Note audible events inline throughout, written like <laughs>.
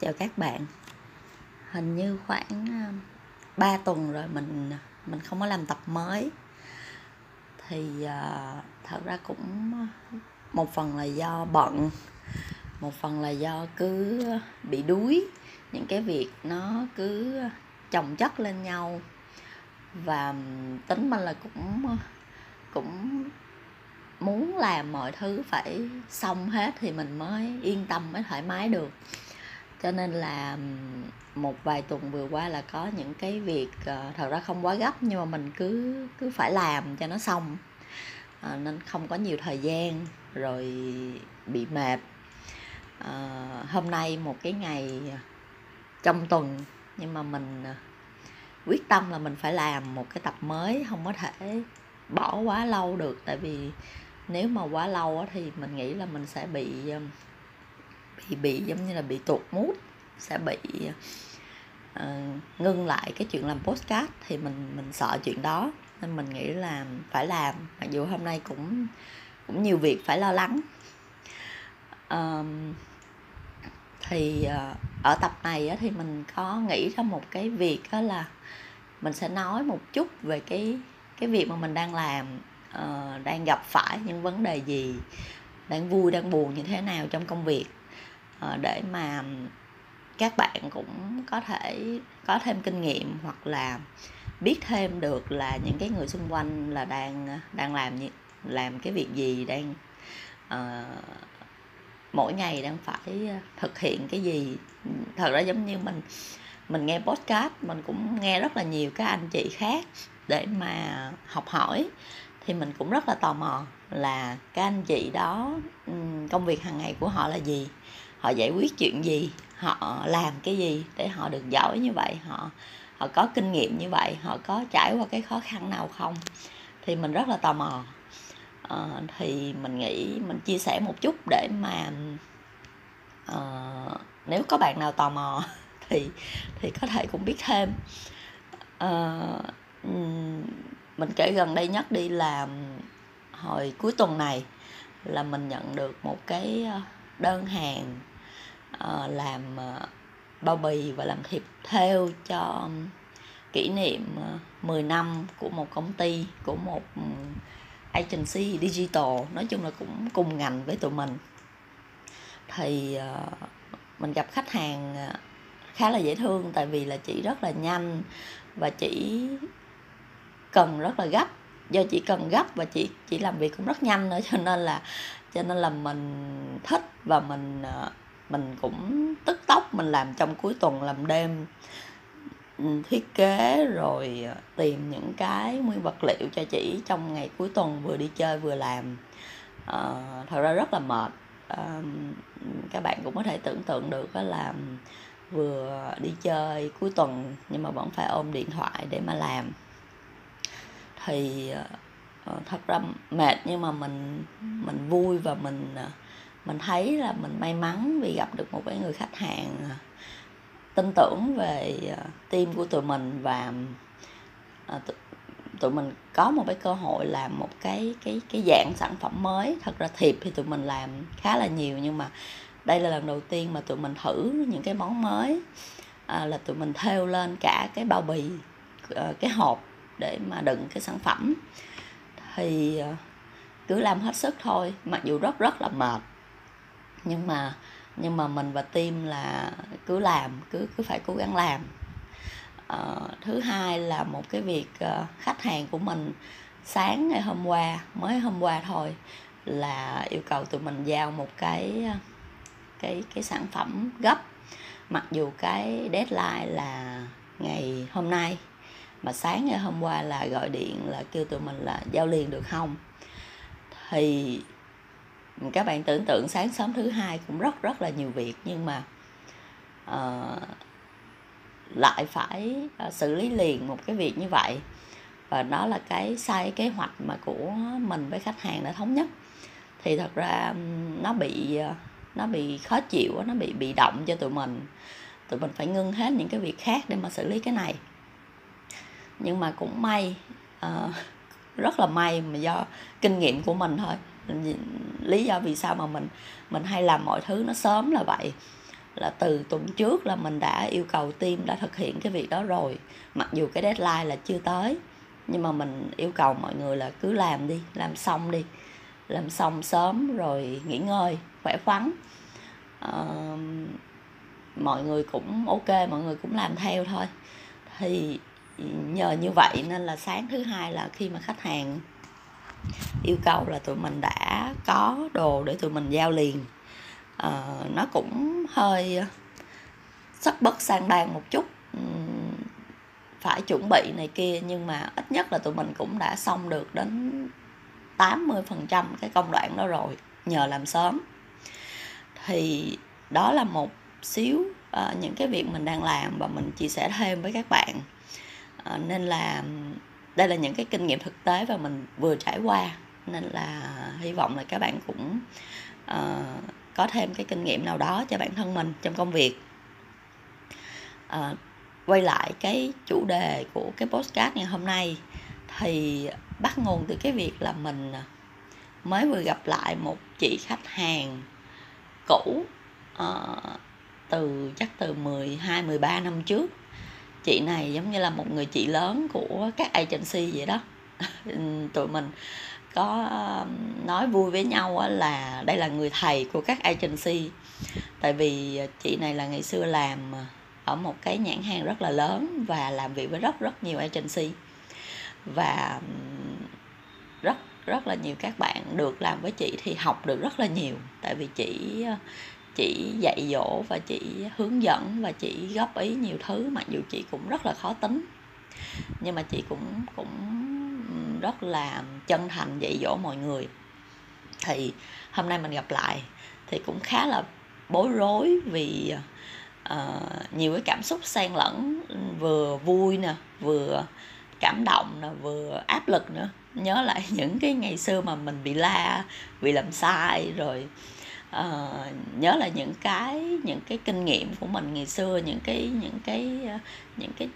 chào các bạn. Hình như khoảng ờ, 3 tuần rồi mình mình không có làm tập mới. Thì uh, thật ra cũng ờ, một phần là do bận một phần là do cứ bị đuối. Những cái việc nó cứ chồng chất lên nhau. Và tính mình là cũng cũng muốn làm mọi thứ phải xong hết thì mình mới yên tâm mới thoải mái được cho nên là một vài tuần vừa qua là có những cái việc uh, thật ra không quá gấp nhưng mà mình cứ cứ phải làm cho nó xong. À, nên không có nhiều thời gian rồi bị mệt. À, hôm nay một cái ngày trong tuần nhưng mà mình quyết tâm là mình phải làm một cái tập mới không có thể bỏ quá lâu được. Tại vì nếu mà quá lâu thì mình nghĩ là mình sẽ bị bị bị giống như là bị tụt mút sẽ bị uh, ngưng lại cái chuyện làm postcard thì mình mình sợ chuyện đó. Nên mình nghĩ là phải làm mặc dù hôm nay cũng cũng nhiều việc phải lo lắng. Uh, thì uh, ở tập này á thì mình có nghĩ ra một cái việc đó là mình sẽ nói một chút về cái cái việc mà mình đang làm uh, đang gặp phải những vấn đề gì đang vui đang buồn như thế nào trong công việc. Ờ, để mà các bạn cũng có thể có thêm kinh nghiệm hoặc là biết thêm được là những cái người xung quanh là đang đang làm như làm cái việc gì đang uh, mỗi ngày đang phải thực hiện cái gì. Thật ra giống như mình mình nghe podcast mình cũng nghe rất là nhiều các anh chị khác để mà học hỏi thì mình cũng rất là tò mò là các anh chị đó công việc hàng ngày của họ là gì họ giải quyết chuyện gì họ làm cái gì để họ được giỏi như vậy họ họ có kinh nghiệm như vậy họ có trải qua cái khó khăn nào không? Thì mình rất là tò mò. À, thì mình nghĩ mình chia sẻ một chút để mà à, nếu có bạn nào tò mò <laughs> thì thì có thể cũng biết thêm. À, mình kể gần đây nhất đi là hồi cuối tuần này là mình nhận được một cái đơn hàng uh, làm uh, bao bì và làm thiệp theo cho kỷ niệm ờ, 10 năm của một công ty của một agency digital. Nói chung là cũng cùng ngành với tụi mình. Thì mình gặp khách hàng khá là dễ thương tại vì là chị rất là nhanh và chỉ cần rất là gấp. Do chị cần gấp và chị chỉ làm việc cũng rất nhanh nữa cho nên là cho nên là mình thích và mình mình cũng tức tốc mình làm trong cuối tuần làm đêm ừ, thiết kế rồi ờ, tìm những cái nguyên vật liệu cho chị trong ngày cuối tuần vừa đi chơi vừa làm. À, thật ra rất là mệt. À, các bạn cũng có thể tưởng tượng được đó là vừa đi chơi cuối tuần nhưng mà vẫn phải ôm điện thoại để mà làm. Thì thật ra mệt nhưng mà mình mình vui và mình mình thấy là mình may mắn vì gặp được một cái người khách hàng à, tin tưởng về à, team của tụi mình và à, tụi mình có một cái cơ hội làm một cái cái cái dạng sản phẩm mới. Thật ra thiệp thì tụi mình làm khá là nhiều nhưng mà đây là lần đầu tiên mà tụi mình thử những cái món mới à, là tụi mình thêu lên cả cái bao bì ờ, cái hộp để mà đựng cái sản phẩm. Thì cứ làm hết sức thôi mặc dù rất rất là mệt nhưng mà nhưng mà mình và team là cứ làm cứ cứ phải cố gắng làm. Uh, thứ hai là một cái việc uh, khách hàng của mình sáng ngày hôm qua mới hôm qua thôi là yêu cầu tụi mình giao một cái ờ, cái cái sản phẩm gấp. Mặc dù cái deadline là ngày hôm nay mà sáng ngày hôm qua là gọi điện là kêu tụi mình là giao liền được không? Thì các bạn tưởng tượng sáng sớm thứ hai cũng rất rất là nhiều việc nhưng mà uh, lại phải uh, xử lý liền một cái việc như vậy. Và đó là cái sai kế hoạch mà của mình với khách hàng đã thống nhất. Thì thật ra nó bị ờ, nó bị khó chịu nó bị bị động cho tụi mình. Tụi mình phải ngưng hết những cái việc khác để mà xử lý cái này. Nhưng mà cũng may uh, <laughs> rất là may mà do kinh nghiệm của mình thôi lý do vì sao mà mình mình hay làm mọi thứ nó sớm là vậy. Là từ tuần trước là mình đã yêu cầu team đã thực hiện cái việc đó rồi. Mặc dù cái deadline là chưa tới nhưng mà mình yêu cầu mọi người là cứ làm đi làm xong đi. Làm xong sớm rồi nghỉ ngơi khỏe khoắn. À, mọi người cũng ok mọi người cũng làm theo thôi. Thì nhờ như vậy nên là sáng thứ hai là khi mà khách hàng yêu cầu là tụi mình đã có đồ để tụi mình giao liền. À, nó cũng hơi ờ, sắc bất sang đàn một chút. Phải chuẩn bị này kia nhưng mà ít nhất là tụi mình cũng đã xong được đến 80% cái công đoạn đó rồi nhờ làm sớm. Thì đó là một xíu uh, những cái việc mình đang làm và mình chia sẻ thêm với các bạn. Uh, nên là đây là những cái kinh nghiệm thực tế và mình vừa trải qua nên là hy vọng là các bạn cũng uh, có thêm cái kinh nghiệm nào đó cho bản thân mình trong công việc uh, quay lại cái chủ đề của cái postcard ngày hôm nay thì bắt nguồn từ cái việc là mình mới vừa gặp lại một chị khách hàng cũ uh, từ chắc từ 12 13 năm trước. Chị này giống như là một người chị lớn của các agency vậy đó. <laughs> Ừ, tụi mình có um, nói vui với nhau là đây là người thầy của các agency. Tại vì à, chị này là ngày xưa làm à, ở một cái nhãn hàng rất là lớn và làm việc với rất rất nhiều agency. Và um, rất rất là nhiều các bạn được làm với chị thì học được rất là nhiều tại vì chị à, chị dạy dỗ và chị hướng dẫn và chị góp ý nhiều thứ mặc dù chị cũng rất là khó tính. Nhưng mà chị cũng cũng rất là chân thành dạy dỗ mọi người. Thì hôm nay mình gặp lại thì cũng khá là bối rối vì uh, nhiều cái cảm xúc xen lẫn vừa vui nè vừa cảm động nè vừa áp lực nữa. Nhớ lại <laughs> những cái ngày xưa mà mình bị la bị làm sai rồi uh, nhớ là những cái những cái kinh nghiệm của mình ngày xưa những cái những cái ờ, những cái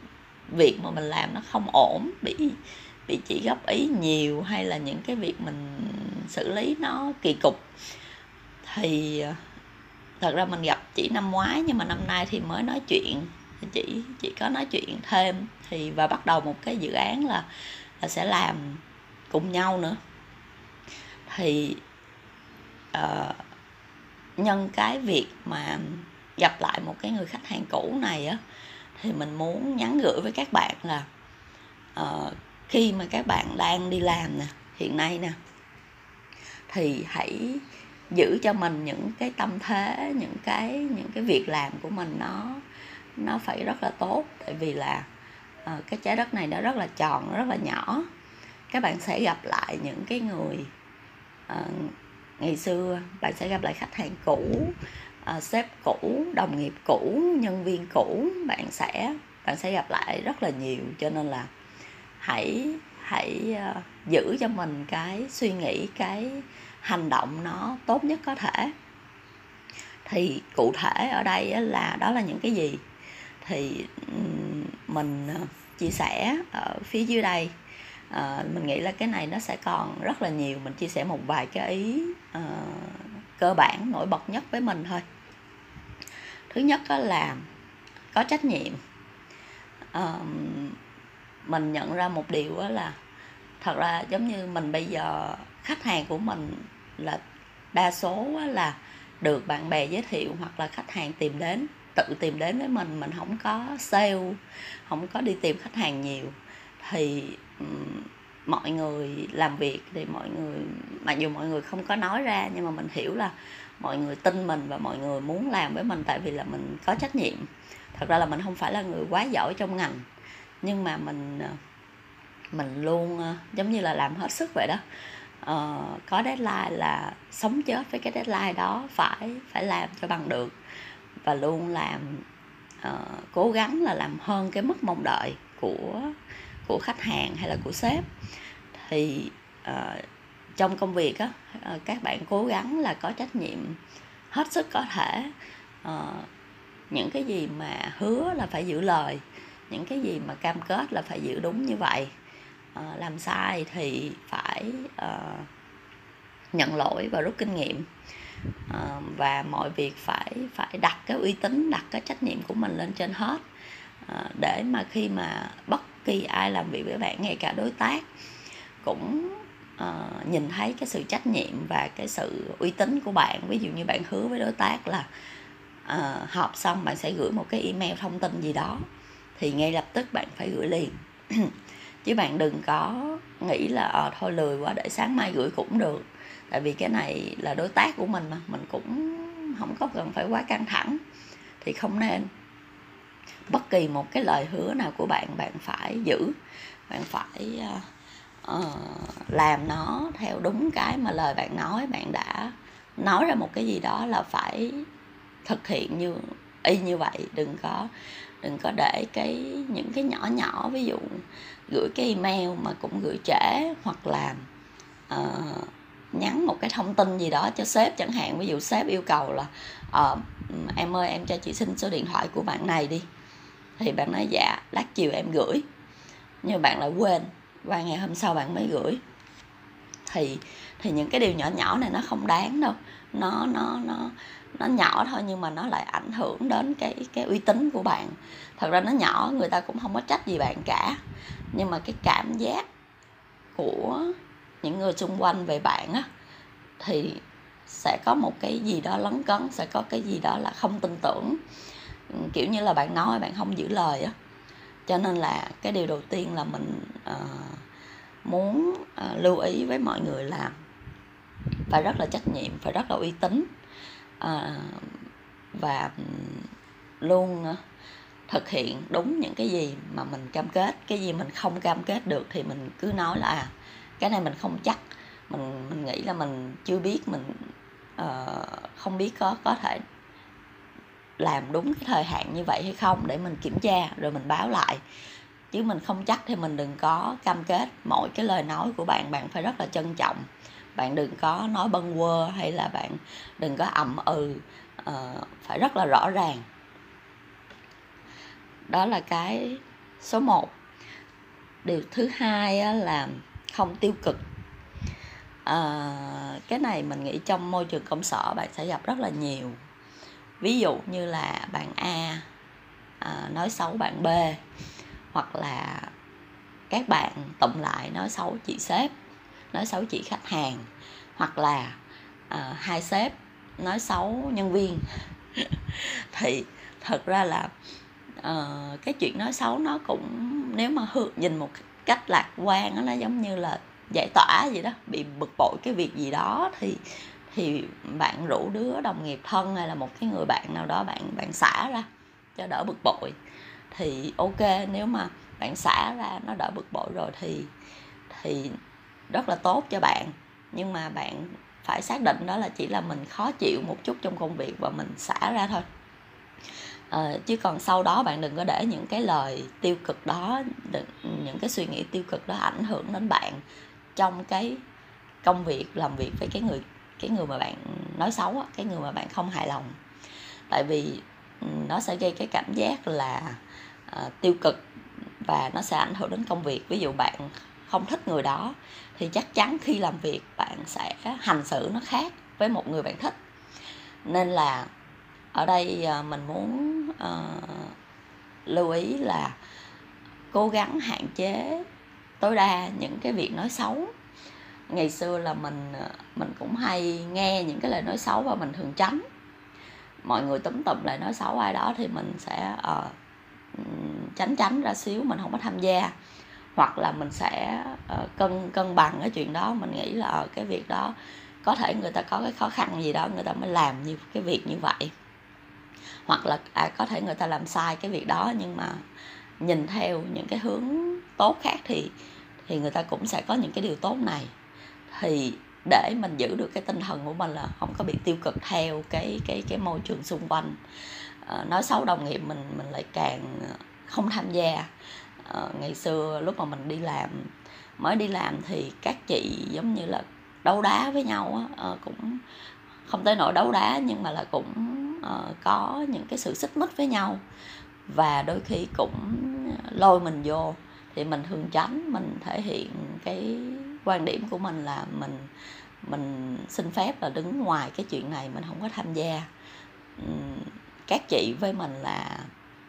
việc mà mình làm nó không ổn bị bị chỉ góp ý nhiều hay là những cái việc mình xử lý nó kỳ cục. Thì ờ, thật ra mình gặp chỉ năm ngoái nhưng mà năm nay thì mới nói chuyện chị chị có nói chuyện thêm. Thì và bắt đầu một cái dự án là là sẽ làm cùng nhau nữa. Thì uh, nhân cái việc mà gặp lại một cái người khách hàng cũ này á thì mình muốn nhắn gửi với các bạn là uh, khi mà các bạn đang đi làm nè hiện nay nè thì hãy giữ cho mình những cái tâm thế những cái những cái việc làm của mình nó nó phải rất là tốt. Tại vì là uh, cái trái đất này nó rất là tròn rất là nhỏ. Các bạn sẽ gặp lại những cái người uh, ngày xưa bạn sẽ gặp lại khách hàng cũ uh, sếp cũ đồng nghiệp cũ nhân viên cũ. Bạn sẽ bạn sẽ gặp lại rất là nhiều cho nên là hãy hãy uh, giữ cho mình cái suy nghĩ cái hành động nó tốt nhất có thể. Thì cụ thể ở đây là đó là những cái gì? Thì mình ờ, chia sẻ ở phía dưới đây à, mình nghĩ là cái này nó sẽ còn rất là nhiều mình chia sẻ một vài cái ý uh, cơ bản nổi bật nhất với mình thôi. Thứ nhất đó là có trách nhiệm. À, mình nhận ra một điều đó là thật ra giống như mình bây giờ khách hàng của mình là đa số là được bạn bè giới thiệu hoặc là khách hàng tìm đến tự tìm đến với mình mình không có sale không có đi tìm khách hàng nhiều thì mọi người làm việc thì mọi người mặc dù mọi người không có nói ra nhưng mà mình hiểu là mọi người tin mình và mọi người muốn làm với mình tại vì là mình có trách nhiệm. Thật ra là mình không phải là người quá giỏi trong ngành nhưng mà mình ờ, mình luôn ờ, giống như là làm hết sức vậy đó. Ờ, có deadline là sống chết với cái deadline đó phải phải làm cho bằng được và luôn làm uh, cố gắng là làm hơn cái mức mong đợi của của khách hàng hay là của sếp. Thì uh, trong công việc á uh, các bạn cố gắng là có trách nhiệm hết sức có thể. Uh, những cái gì mà hứa là phải giữ lời những cái gì mà cam kết là phải giữ đúng như vậy. Uh, làm sai thì phải uh, nhận lỗi và rút kinh nghiệm. Uh, và mọi việc phải phải đặt cái uy tín đặt cái trách nhiệm của mình lên trên hết. uh, Ờ, để mà khi mà bất kỳ ai làm việc với bạn ngay cả đối tác cũng uh, nhìn thấy cái sự trách nhiệm và cái sự uy tín của bạn. Ví dụ như bạn hứa với đối tác là uh, họp xong bạn sẽ gửi một cái email thông tin gì đó thì ngay lập tức bạn phải gửi liền. <clears throat> Chứ bạn đừng có nghĩ là à, thôi lười quá để sáng mai gửi cũng được. Tại vì cái này là đối tác của mình mà mình cũng không có cần phải quá căng thẳng thì không nên bất kỳ một cái lời hứa nào của bạn bạn phải giữ bạn phải uh, uh, làm nó theo đúng cái mà lời bạn nói. Bạn đã nói ra một cái gì đó là phải thực hiện như y như vậy. Đừng có đừng có để cái những cái nhỏ nhỏ ví dụ gửi cái email mà cũng gửi trễ hoặc là uh, nhắn một cái thông tin gì đó cho sếp chẳng hạn. Ví dụ sếp yêu cầu là uh, em ơi em cho chị xin số điện thoại của bạn này đi thì bạn nói dạ lát chiều em gửi. Nhưng bạn lại quên và ngày hôm sau bạn mới gửi. Thì thì những cái điều nhỏ nhỏ này nó không đáng đâu. Nó nó nó nó nhỏ thôi nhưng mà nó lại ảnh hưởng đến cái cái uy tín của bạn. Thật ra nó nhỏ, người ta cũng không có trách gì bạn cả. Nhưng mà cái cảm giác của những người xung quanh về bạn á, thì sẽ có một cái gì đó lấn cấn, sẽ có cái gì đó là không tin tưởng. Ừ, kiểu như là bạn nói bạn không giữ lời á. Cho nên là cái điều đầu tiên là mình uh, muốn uh, lưu ý với mọi người là phải rất là trách nhiệm phải rất là uy tín uh, và luôn thực hiện đúng những cái gì mà mình cam kết. Cái gì mình không cam kết được thì mình cứ nói là à, cái này mình không chắc. Mình mình nghĩ là mình chưa biết mình uh, không biết có có thể làm đúng cái thời hạn như vậy hay không để mình kiểm tra rồi mình báo lại. Chứ mình không chắc thì mình đừng có cam kết mỗi cái lời nói của bạn bạn phải rất là trân trọng. Bạn đừng có nói bâng quơ hay là bạn đừng có ậm ừ uh, phải rất là rõ ràng. Đó là cái số 1 điều thứ hai là không tiêu cực. À, cái này mình nghĩ trong môi trường công sở bạn sẽ gặp rất là nhiều ví dụ như là bạn a à, nói xấu bạn b hoặc là các bạn tụng lại nói xấu chị sếp nói xấu chị khách hàng hoặc là à, hai sếp nói xấu nhân viên. <laughs> Thì thật ra là uh, cái chuyện nói xấu nó cũng nếu mà hướng nhìn một cách lạc quan nó giống như là giải tỏa gì đó bị bực bội cái việc gì đó thì thì bạn rủ đứa đồng nghiệp thân hay là một cái người bạn nào đó bạn bạn xả ra cho đỡ bực bội. Thì ok nếu mà bạn xả ra nó đỡ bực bội rồi thì thì rất là tốt cho bạn. Nhưng mà bạn phải xác định đó là chỉ là mình khó chịu một chút trong công việc và mình xả ra thôi. À, chứ còn sau đó bạn đừng có để những cái lời tiêu cực đó đừng, những cái suy nghĩ tiêu cực đó ảnh hưởng đến bạn trong cái công việc làm việc với cái người cái người mà bạn nói xấu á, cái người mà bạn không hài lòng. Tại vì nó sẽ gây cái cảm giác là uh, tiêu cực và nó sẽ ảnh hưởng đến công việc. Ví dụ bạn không thích người đó thì chắc chắn khi làm việc bạn sẽ hành xử nó khác với một người bạn thích. Nên là ở đây uh, mình muốn uh, lưu ý là cố gắng hạn chế tối đa những cái việc nói xấu ngày xưa là mình ờ, mình cũng hay nghe những cái lời nói xấu và mình thường tránh. Mọi người túm tụm lại nói xấu ai đó thì mình sẽ uh, tránh tránh ra xíu mình không có tham gia. Hoặc là mình sẽ uh, cân cân bằng cái chuyện đó mình nghĩ là uh, cái việc đó có thể người ta có cái khó khăn gì đó người ta mới làm như cái việc như vậy. Hoặc là à, có thể người ta làm sai cái việc đó nhưng mà nhìn theo những cái hướng tốt khác thì thì người ta cũng sẽ có những cái điều tốt này thì để mình giữ được cái tinh thần của mình là không có bị tiêu cực theo cái cái cái môi trường xung quanh. À, nói xấu đồng nghiệp mình mình lại càng không tham gia. À, ngày xưa lúc mà mình đi làm mới đi làm thì các chị giống như là đấu đá với nhau á, à, cũng không tới nỗi đấu đá nhưng mà là cũng uh, có những cái sự xích mích với nhau. Và đôi khi cũng lôi mình vô thì mình thường tránh mình thể hiện cái quan điểm của mình là mình mình xin phép là đứng ngoài cái chuyện này mình không có tham gia. Các chị với mình là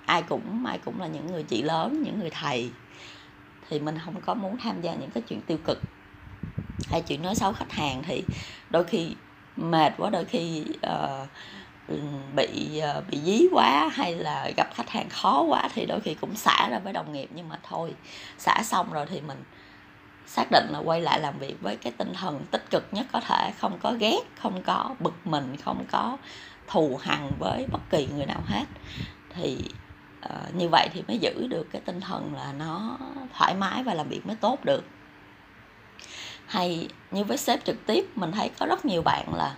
ai cũng ai cũng là những người chị lớn những người thầy. Thì mình không có muốn tham gia những cái chuyện tiêu cực hay chuyện nói xấu khách hàng. Thì đôi khi mệt quá đôi khi uh, bị uh, bị dí quá hay là gặp khách hàng khó quá thì đôi khi cũng xả ra với đồng nghiệp. Nhưng mà thôi xả xong rồi thì mình xác định là quay lại làm việc với cái tinh thần tích cực nhất có thể không có ghét không có bực mình không có thù hằn với bất kỳ người nào hết. Thì uh, như vậy thì mới giữ được cái tinh thần là nó thoải mái và làm việc mới tốt được. Hay như với sếp trực tiếp mình thấy có rất nhiều bạn là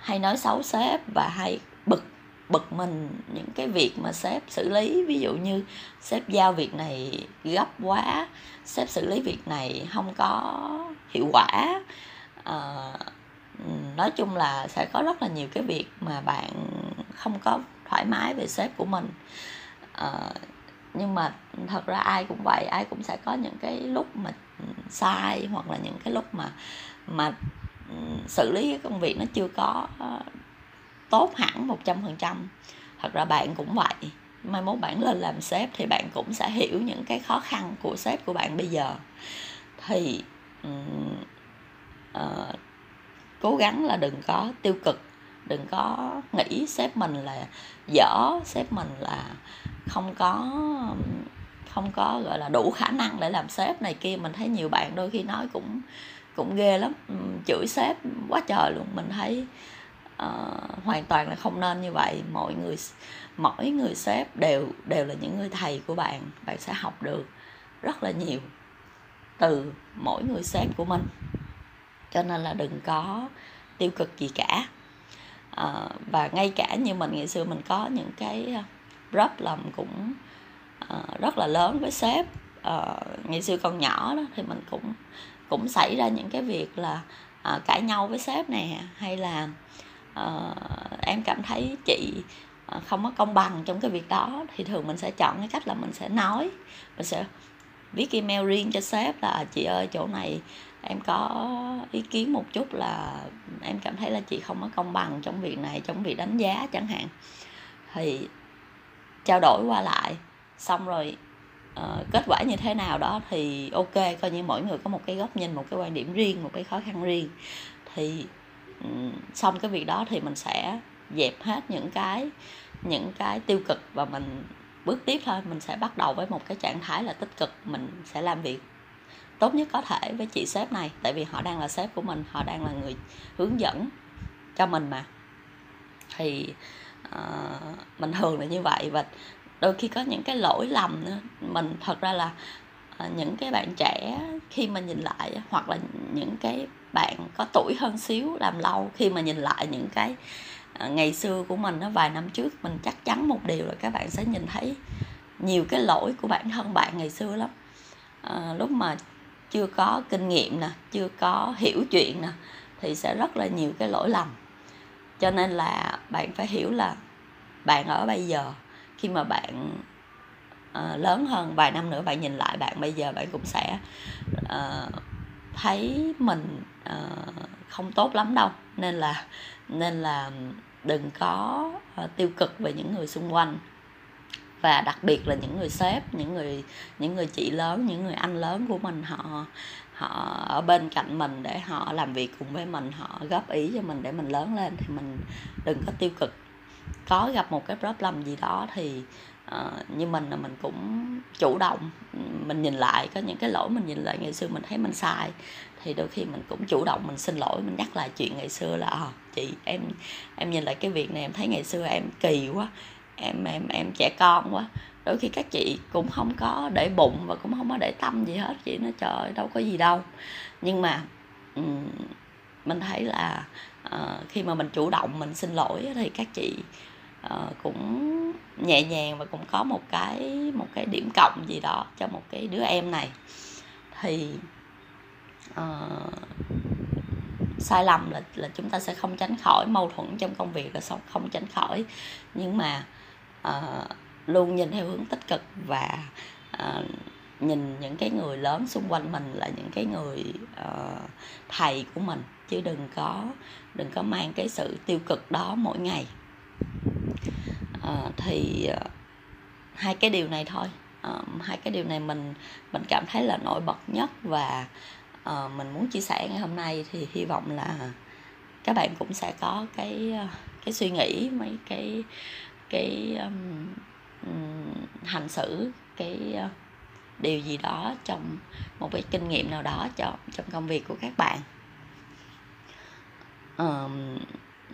hay nói xấu sếp và hay bực bực mình những cái việc mà sếp xử lý. Ví dụ như sếp giao việc này gấp quá sếp xử lý việc này không có hiệu quả. À, nói chung là sẽ có rất là nhiều cái việc mà bạn không có thoải mái về sếp của mình. À, nhưng mà thật ra ai cũng vậy ai cũng sẽ có những cái lúc mà sai hoặc là những cái lúc mà mà ừ, xử lý cái công việc nó chưa có tốt hẳn một trăm phần trăm. Thật ra bạn cũng vậy. Mai mốt bạn lên làm sếp thì bạn cũng sẽ hiểu những cái khó khăn của sếp của bạn bây giờ. Thì uh, cố gắng là đừng có tiêu cực đừng có nghĩ sếp mình là dở sếp mình là không có không có gọi là đủ khả năng để làm sếp này kia. Mình thấy nhiều bạn đôi khi nói cũng cũng ghê lắm. Chửi sếp quá trời luôn. Mình thấy uh, hoàn toàn là không nên như vậy. Mọi người mỗi người sếp đều đều là những người thầy của bạn. Bạn sẽ học được rất là nhiều từ mỗi người sếp của mình. Cho nên là đừng có tiêu cực gì cả. À, và ngay cả như mình ngày xưa mình có những cái ờ, problem cũng uh, rất là lớn với sếp. Uh, ngày xưa còn nhỏ đó thì mình cũng cũng xảy ra những cái việc là uh, cãi nhau với sếp nè hay là uh, em cảm thấy chị uh, không có công bằng trong cái việc đó. Thì thường mình sẽ chọn cái cách là mình sẽ nói mình sẽ viết email riêng cho sếp là à, chị ơi chỗ này em có ý kiến một chút là em cảm thấy là chị không có công bằng trong việc này trong việc đánh giá chẳng hạn. Thì trao đổi qua lại xong rồi uh, kết quả như thế nào đó thì ok coi như mỗi người có một cái góc nhìn một cái quan điểm riêng một cái khó khăn riêng. Thì xong cái việc đó thì mình sẽ dẹp hết những cái những cái tiêu cực và mình bước tiếp thôi. Mình sẽ bắt đầu với một cái trạng thái là tích cực mình sẽ làm việc tốt nhất có thể với chị sếp này. Tại vì họ đang là sếp của mình họ đang là người hướng dẫn cho mình mà. Thì uh, mình thường là như vậy. Và đôi khi có những cái lỗi lầm nữa. Mình thật ra là Ờ, những cái bạn trẻ khi mà nhìn lại hoặc là những cái bạn có tuổi hơn xíu làm lâu khi mà nhìn lại những cái ờ, ngày xưa của mình nó vài năm trước mình chắc chắn một điều là các bạn sẽ nhìn thấy nhiều cái lỗi của bản thân bạn ngày xưa lắm. À, lúc mà chưa có kinh nghiệm nè chưa có hiểu chuyện nè thì sẽ rất là nhiều cái lỗi lầm. Cho nên là bạn phải hiểu là bạn ở bây giờ khi mà bạn uh, lớn hơn vài năm nữa bạn nhìn lại bạn bây giờ bạn cũng sẽ uh, thấy mình uh, không tốt lắm đâu. Nên là nên là đừng có uh, tiêu cực về những người xung quanh. Và đặc biệt là những người sếp những người những người chị lớn những người anh lớn của mình họ họ ở bên cạnh mình để họ làm việc cùng với mình họ góp ý cho mình để mình lớn lên thì mình đừng có tiêu cực. Có gặp một cái problem gì đó thì Ờ, như mình là mình cũng chủ động mình nhìn lại có những cái lỗi mình nhìn lại ngày xưa mình thấy mình sai thì đôi khi mình cũng chủ động mình xin lỗi mình nhắc lại chuyện ngày xưa là à, chị em em nhìn lại cái việc này em thấy ngày xưa em kỳ quá em em em trẻ con quá. Đôi khi các chị cũng không có để bụng và cũng không có để tâm gì hết chị nói trời đâu có gì đâu. Nhưng mà mình thấy là uh, khi mà mình chủ động mình xin lỗi thì các chị uh, cũng nhẹ nhàng và cũng có một cái một cái điểm cộng gì đó cho một cái đứa em này. Thì uh, sai lầm là là chúng ta sẽ không tránh khỏi mâu thuẫn trong công việc là không tránh khỏi. Nhưng mà uh, luôn nhìn theo hướng tích cực và uh, nhìn những cái người lớn xung quanh mình là những cái người uh, thầy của mình. Chứ đừng có đừng có mang cái sự tiêu cực đó mỗi ngày à, thì ờ, hai cái điều này thôi. À, hai cái điều này mình mình cảm thấy là nổi bật nhất và à, mình muốn chia sẻ ngày hôm nay thì hy vọng là các bạn cũng sẽ có cái cái suy nghĩ mấy cái cái um, um, hành xử cái uh, điều gì đó trong một cái kinh nghiệm nào đó cho trong công việc của các bạn. Um,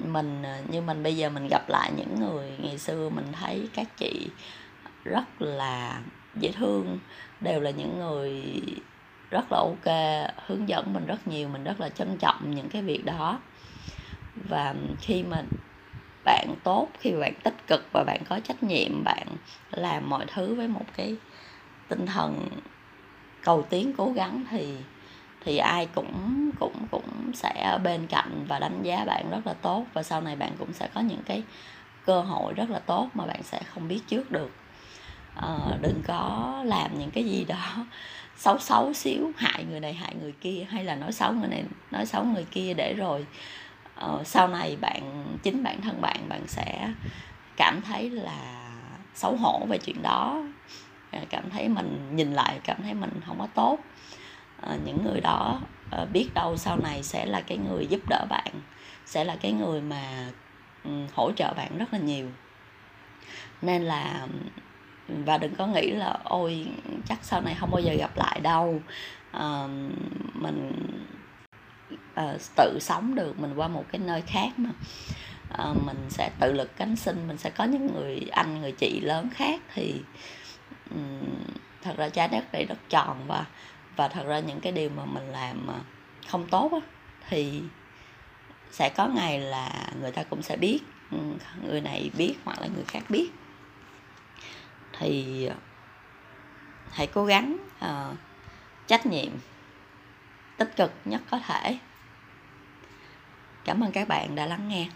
mình à, như mình bây giờ mình gặp lại những người ngày xưa, mình thấy các chị rất là dễ thương, đều là những người rất là ok, hướng dẫn mình rất nhiều, mình rất là trân trọng những cái việc đó. Và khi mà bạn tốt, khi bạn tích cực và bạn có trách nhiệm, bạn làm mọi thứ với một cái tinh thần cầu tiến, cố gắng thì thì ai cũng cũng cũng sẽ ở bên cạnh và đánh giá bạn rất là tốt. Và sau này bạn cũng sẽ có những cái cơ hội rất là tốt mà bạn sẽ không biết trước được. À, đừng có làm những cái gì đó <laughs> xấu xấu xíu hại người này hại người kia hay là nói xấu người này nói xấu người kia để rồi uh, sau này bạn chính bản thân bạn bạn sẽ cảm thấy là xấu hổ về chuyện đó. Ờ, cảm thấy mình nhìn lại cảm thấy mình không có tốt. uh, Ờ, những người đó ờ, biết đâu sau này sẽ là cái người giúp đỡ bạn sẽ là cái người mà hỗ trợ bạn rất là nhiều. Nên là và đừng có nghĩ là ôi chắc sau này không bao giờ gặp lại đâu. À, mình à, tự sống được mình qua một cái nơi khác mà. À, mình sẽ tự lực cánh sinh mình sẽ có những người anh người chị lớn khác thì um, thật ra trái đất này rất tròn và và thật ra những cái điều mà mình làm mà không tốt á, thì sẽ có ngày là người ta cũng sẽ biết ừ, người này biết hoặc là người khác biết. Thì ờ, hãy cố gắng uh, trách nhiệm tích cực nhất có thể. Cảm ơn các bạn đã lắng nghe.